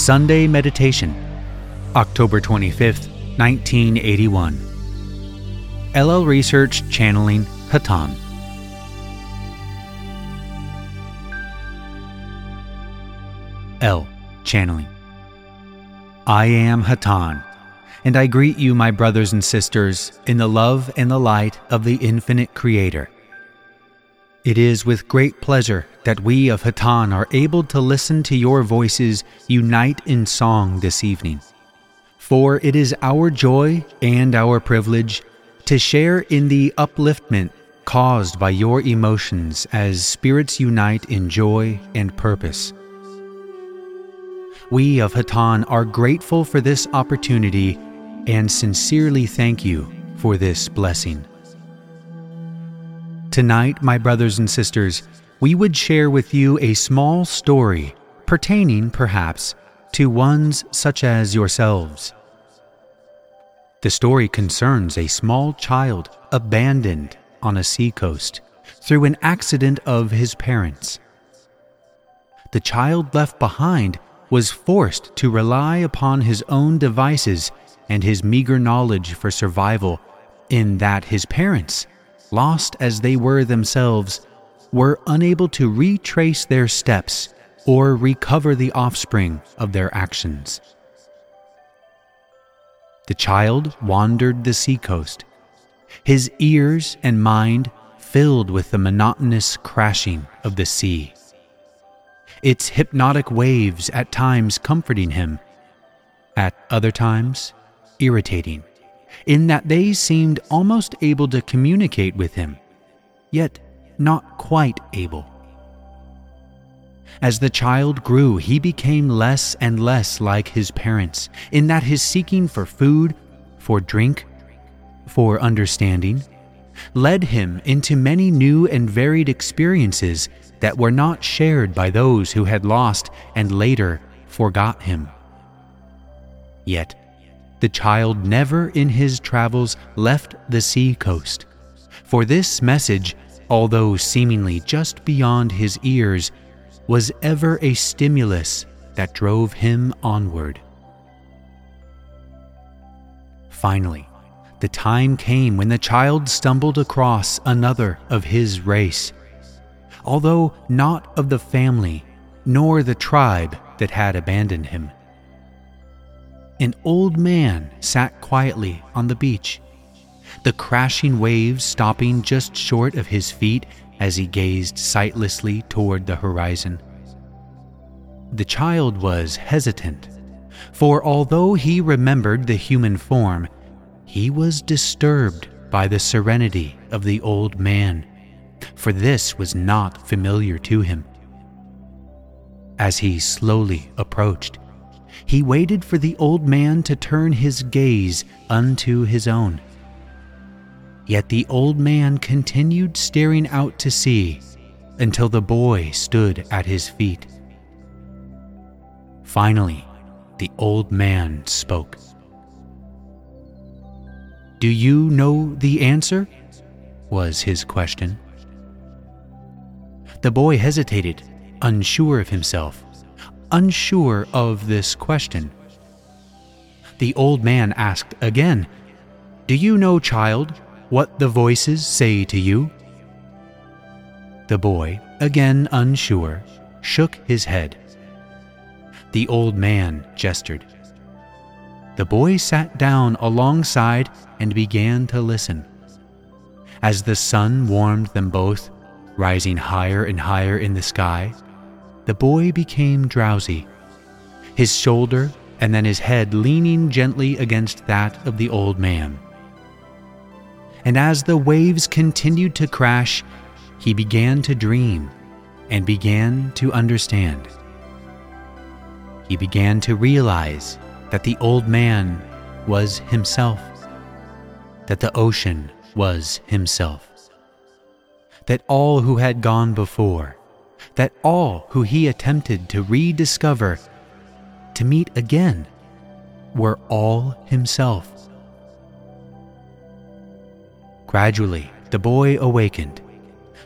Sunday Meditation, October 25th, 1981. LL Research Channeling Hatonn. L. Channeling. I am Hatonn, and I greet you, my brothers and sisters, in the love and the light of the infinite Creator. It is with great pleasure that we of Hatonn are able to listen to your voices unite in song this evening. For it is our joy and our privilege to share in the upliftment caused by your emotions as spirits unite in joy and purpose. We of Hatonn are grateful for this opportunity and sincerely thank you for this blessing. Tonight, my brothers and sisters, we would share with you a small story pertaining, perhaps, to ones such as yourselves. The story concerns a small child abandoned on a seacoast through an accident of his parents. The child left behind was forced to rely upon his own devices and his meager knowledge for survival, in that his parents lost as they were themselves, were unable to retrace their steps or recover the offspring of their actions. The child wandered the seacoast, his ears and mind filled with the monotonous crashing of the sea. Its hypnotic waves at times comforting him, at other times irritating in that they seemed almost able to communicate with him, yet not quite able. As the child grew, he became less and less like his parents, in that his seeking for food, for drink, for understanding, led him into many new and varied experiences that were not shared by those who had lost and later forgot him. Yet, the child never in his travels left the sea coast. For this message, although seemingly just beyond his ears, was ever a stimulus that drove him onward. Finally, the time came when the child stumbled across another of his race, although not of the family nor the tribe that had abandoned him an old man sat quietly on the beach, the crashing waves stopping just short of his feet as he gazed sightlessly toward the horizon. The child was hesitant, for although he remembered the human form, he was disturbed by the serenity of the old man, for this was not familiar to him. As he slowly approached, he waited for the old man to turn his gaze unto his own. Yet the old man continued staring out to sea until the boy stood at his feet. Finally, the old man spoke. Do you know the answer? was his question. The boy hesitated, unsure of himself unsure of this question. The old man asked again, Do you know, child, what the voices say to you? The boy, again unsure, shook his head. The old man gestured. The boy sat down alongside and began to listen. As the sun warmed them both, rising higher and higher in the sky, the boy became drowsy, his shoulder and then his head leaning gently against that of the old man. And as the waves continued to crash, he began to dream and began to understand. He began to realize that the old man was himself, that the ocean was himself, that all who had gone before that all who he attempted to rediscover, to meet again, were all himself. Gradually, the boy awakened.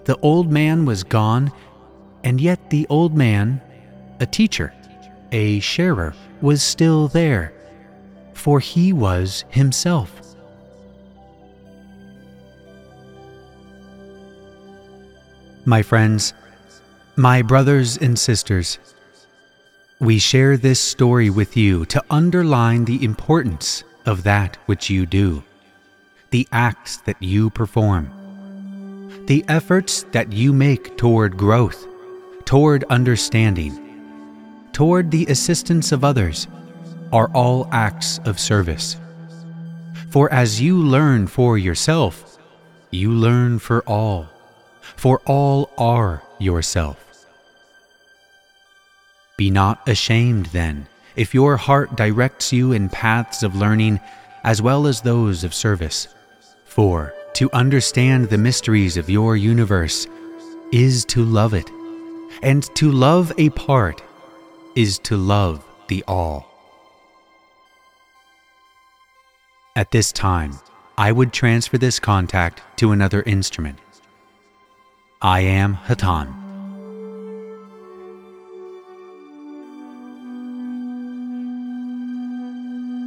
The old man was gone, and yet the old man, a teacher, a sharer was still there, for he was himself. My friends, my brothers and sisters, we share this story with you to underline the importance of that which you do, the acts that you perform, the efforts that you make toward growth, toward understanding, toward the assistance of others, are all acts of service. For as you learn for yourself, you learn for all for all are yourself. Be not ashamed, then, if your heart directs you in paths of learning as well as those of service. For to understand the mysteries of your universe is to love it, and to love a part is to love the all. At this time, I would transfer this contact to another instrument I am Hatonn.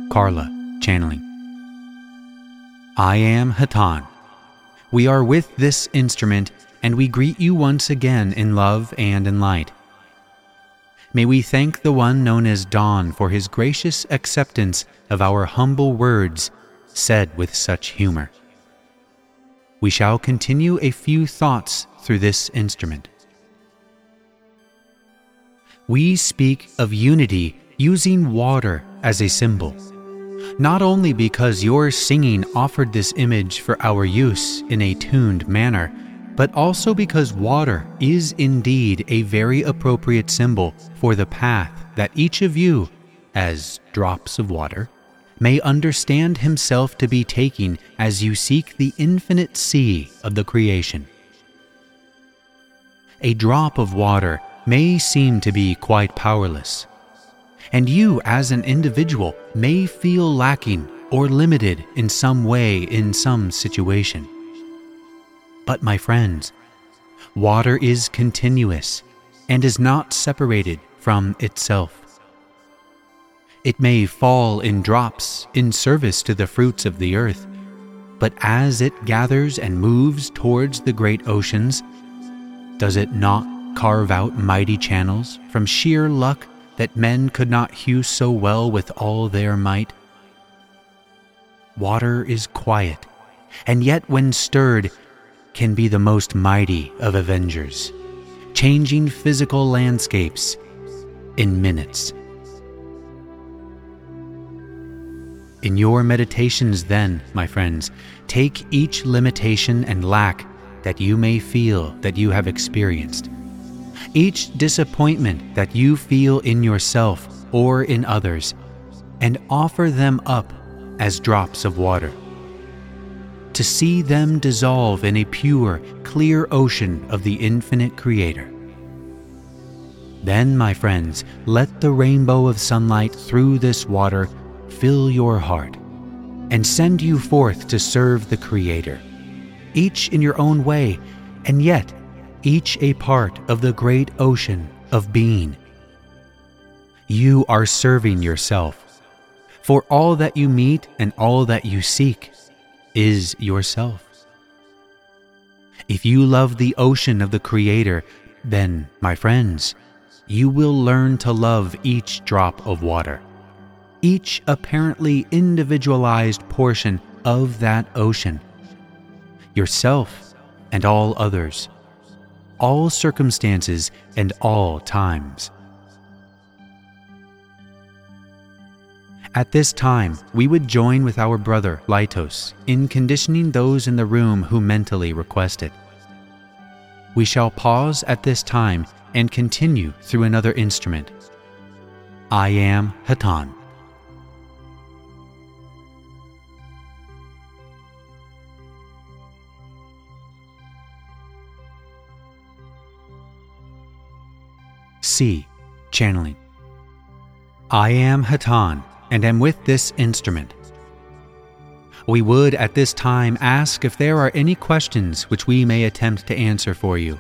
Carla, channeling. I am Hatonn. We are with this instrument, and we greet you once again in love and in light. May we thank the one known as Dawn for his gracious acceptance of our humble words said with such humor. We shall continue a few thoughts through this instrument. We speak of unity using water as a symbol, not only because your singing offered this image for our use in a tuned manner, but also because water is indeed a very appropriate symbol for the path that each of you, as drops of water, may understand himself to be taking as you seek the infinite sea of the creation a drop of water may seem to be quite powerless. And you, as an individual, may feel lacking or limited in some way in some situation. But, my friends, water is continuous and is not separated from itself. It may fall in drops in service to the fruits of the earth, but as it gathers and moves towards the great oceans, does it not carve out mighty channels from sheer luck that men could not hew so well with all their might? Water is quiet, and yet when stirred, can be the most mighty of avengers, changing physical landscapes in minutes. In your meditations, then, my friends, take each limitation and lack that you may feel that you have experienced. Each disappointment that you feel in yourself or in others, and offer them up as drops of water. To see them dissolve in a pure, clear ocean of the infinite Creator. Then, my friends, let the rainbow of sunlight through this water fill your heart and send you forth to serve the Creator each in your own way, and yet each a part of the great ocean of being. You are serving yourself, for all that you meet and all that you seek is yourself. If you love the ocean of the Creator, then, my friends, you will learn to love each drop of water, each apparently individualized portion of that ocean yourself and all others, all circumstances and all times. At this time, we would join with our brother Laitos in conditioning those in the room who mentally request it. We shall pause at this time and continue through another instrument. I am Hatonn. C. Channeling. I am Hatonn and am with this instrument. We would at this time ask if there are any questions which we may attempt to answer for you.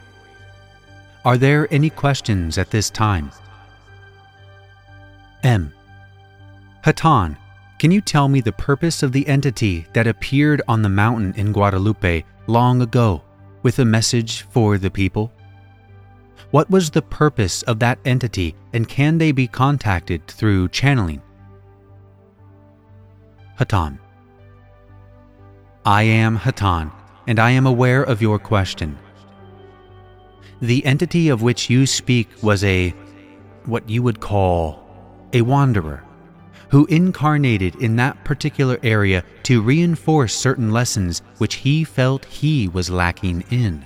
Are there any questions at this time? M. Hatonn, can you tell me the purpose of the entity that appeared on the mountain in Guadalupe long ago with a message for the people? What was the purpose of that entity and can they be contacted through channeling? Hatonn. I am Hatonn, and I am aware of your question. The entity of which you speak was a, what you would call, a wanderer, who incarnated in that particular area to reinforce certain lessons which he felt he was lacking in.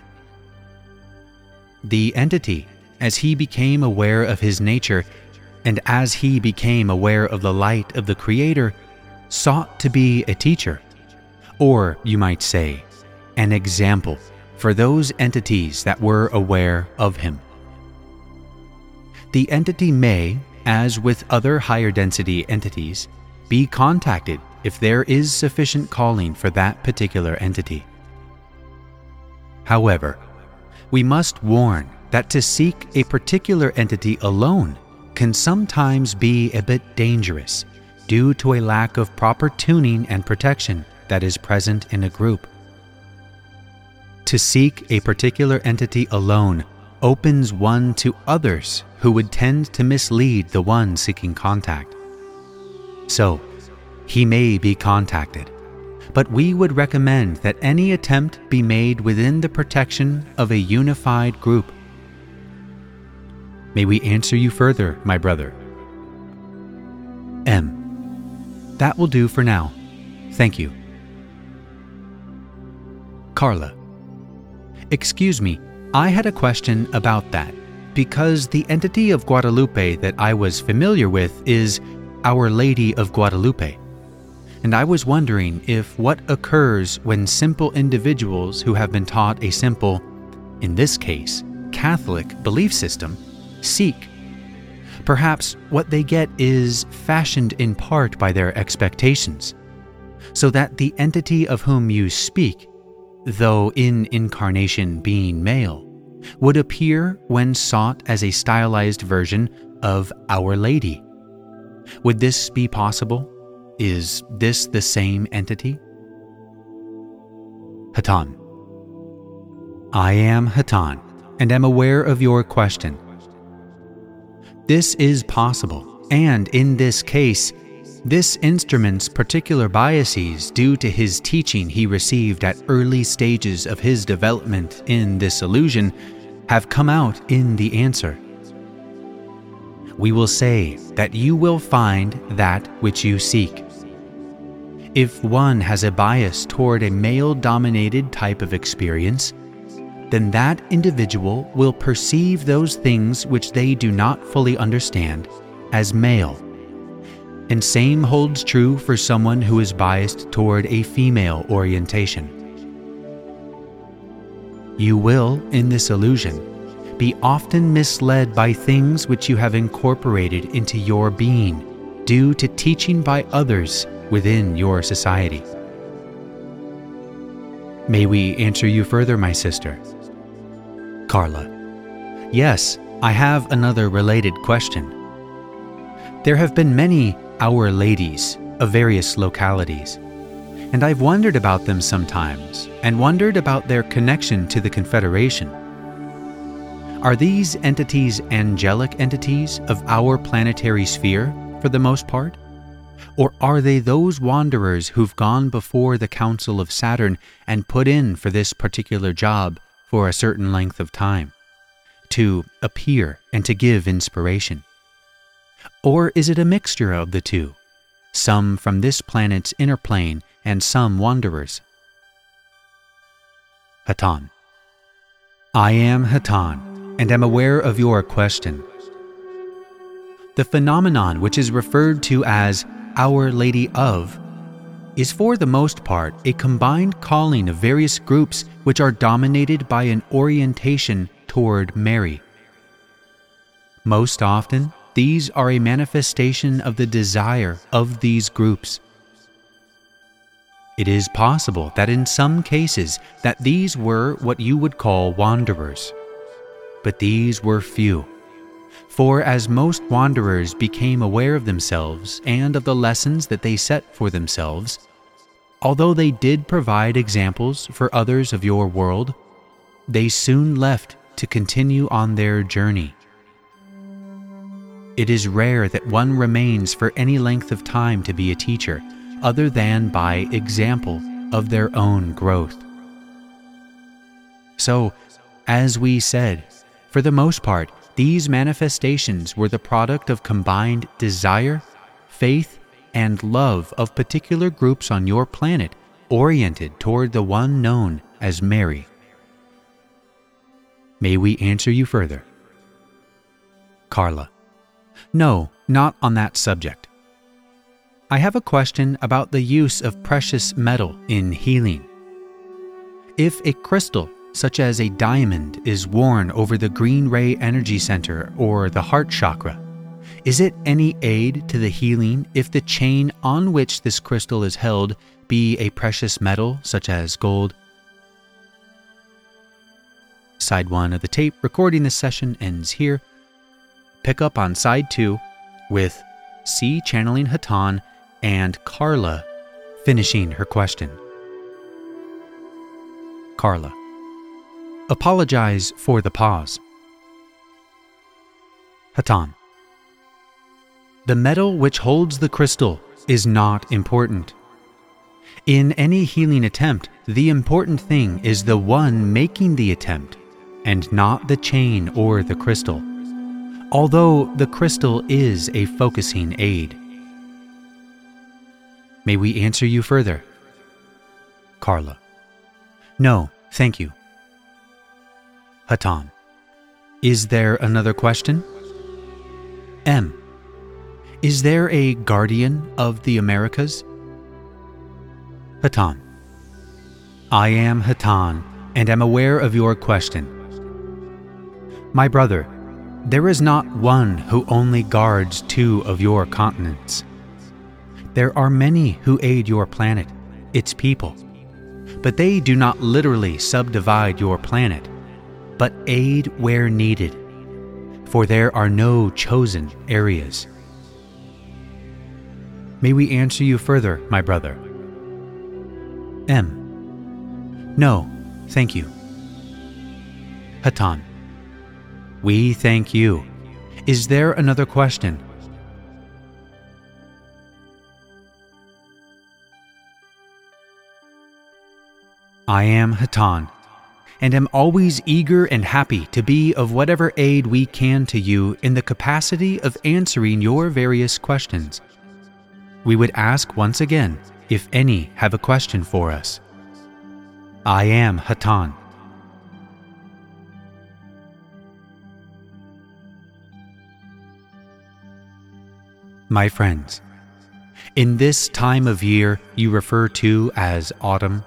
The entity, as he became aware of his nature, and as he became aware of the light of the Creator, sought to be a teacher, or you might say, an example for those entities that were aware of him. The entity may, as with other higher density entities, be contacted if there is sufficient calling for that particular entity. However, we must warn that to seek a particular entity alone can sometimes be a bit dangerous due to a lack of proper tuning and protection that is present in a group. To seek a particular entity alone opens one to others who would tend to mislead the one seeking contact. So, he may be contacted, but we would recommend that any attempt be made within the protection of a unified group. May we answer you further, my brother? M. That will do for now. Thank you. Carla. Excuse me, I had a question about that because the entity of Guadalupe that I was familiar with is Our Lady of Guadalupe. And I was wondering if what occurs when simple individuals who have been taught a simple, in this case, Catholic belief system, seek Perhaps what they get is fashioned in part by their expectations, so that the entity of whom you speak, though in incarnation being male, would appear when sought as a stylized version of Our Lady. Would this be possible? Is this the same entity? Hatonn. I am Hatonn and am aware of your question. This is possible, and in this case, this instrument's particular biases due to his teaching he received at early stages of his development in this illusion have come out in the answer. We will say that you will find that which you seek. If one has a bias toward a male dominated type of experience, then that individual will perceive those things which they do not fully understand as male. And same holds true for someone who is biased toward a female orientation. You will, in this illusion, be often misled by things which you have incorporated into your being due to teaching by others within your society. May we answer you further, my sister? Carla. Yes, I have another related question. There have been many Our Ladies of various localities, and I've wondered about them sometimes and wondered about their connection to the Confederation. Are these entities angelic entities of our planetary sphere for the most part? Or are they those wanderers who've gone before the Council of Saturn and put in for this particular job for a certain length of time, to appear and to give inspiration? Or is it a mixture of the two, some from this planet's inner plane and some wanderers? Hatonn. I am Hatonn, and am aware of your question. The phenomenon which is referred to as Our Lady of is for the most part a combined calling of various groups which are dominated by an orientation toward Mary. Most often, these are a manifestation of the desire of these groups. It is possible that in some cases that these were what you would call wanderers, but these were few. For as most wanderers became aware of themselves and of the lessons that they set for themselves, although they did provide examples for others of your world, they soon left to continue on their journey. It is rare that one remains for any length of time to be a teacher, other than by example of their own growth. So, as we said, for the most part, these manifestations were the product of combined desire, faith, and love of particular groups on your planet oriented toward the one known as Mary. May we answer you further? Carla. No, not on that subject. I have a question about the use of precious metal in healing. If a crystal, such as a diamond, is worn over the green ray energy center or the heart chakra, is it any aid to the healing if the chain on which this crystal is held be a precious metal such as gold? Side 1 of the tape recording this session ends here. Pick up on side 2 with C channeling Hatonn and Carla finishing her question. Carla. Apologize for the pause. Hatonn. The metal which holds the crystal is not important. In any healing attempt, the important thing is the one making the attempt, and not the chain or the crystal, although the crystal is a focusing aid. May we answer you further? Carla. No, thank you. Hatonn. Is there another question? M. Is there a guardian of the Americas? Hatonn. I am Hatonn and am aware of your question. My brother, there is not one who only guards two of your continents. There are many who aid your planet, its people, but they do not literally subdivide your planet, but aid where needed, for there are no chosen areas. May we answer you further, my brother? M. No, thank you. Hatonn. We thank you. Is there another question? I am Hatonn, and am always eager and happy to be of whatever aid we can to you in the capacity of answering your various questions we would ask once again if any have a question for us. I am Hatonn. My friends, in this time of year you refer to as autumn,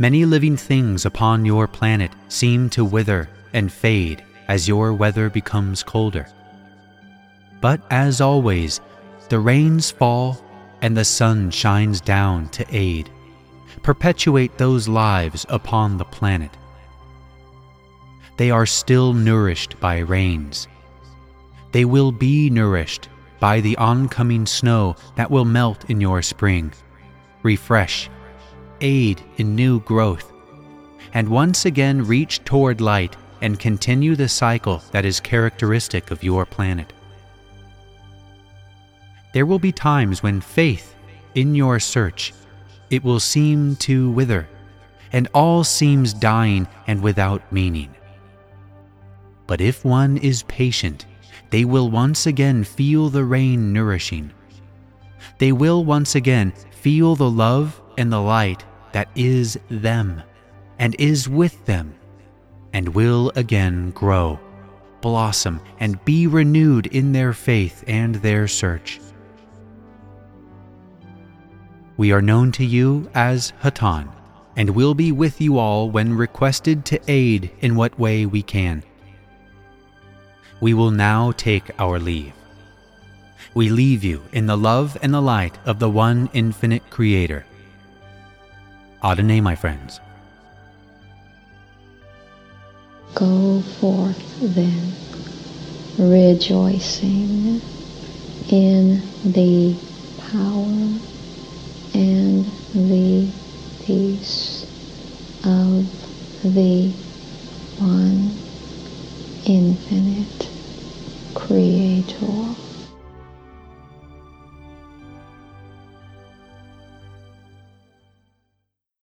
many living things upon your planet seem to wither and fade as your weather becomes colder. But as always, the rains fall and the sun shines down to aid, perpetuate those lives upon the planet. They are still nourished by rains. They will be nourished by the oncoming snow that will melt in your spring, refresh, aid in new growth, and once again reach toward light and continue the cycle that is characteristic of your planet. There will be times when faith in your search it will seem to wither, and all seems dying and without meaning. But if one is patient, they will once again feel the rain nourishing. They will once again feel the love and the light that is them and is with them, and will again grow, blossom, and be renewed in their faith and their search. We are known to you as Hatonn, and will be with you all when requested to aid in what way we can. We will now take our leave. We leave you in the love and the light of the one infinite Creator. Adonai, my friends. Go forth then rejoicing in the power and the peace of the one infinite creator.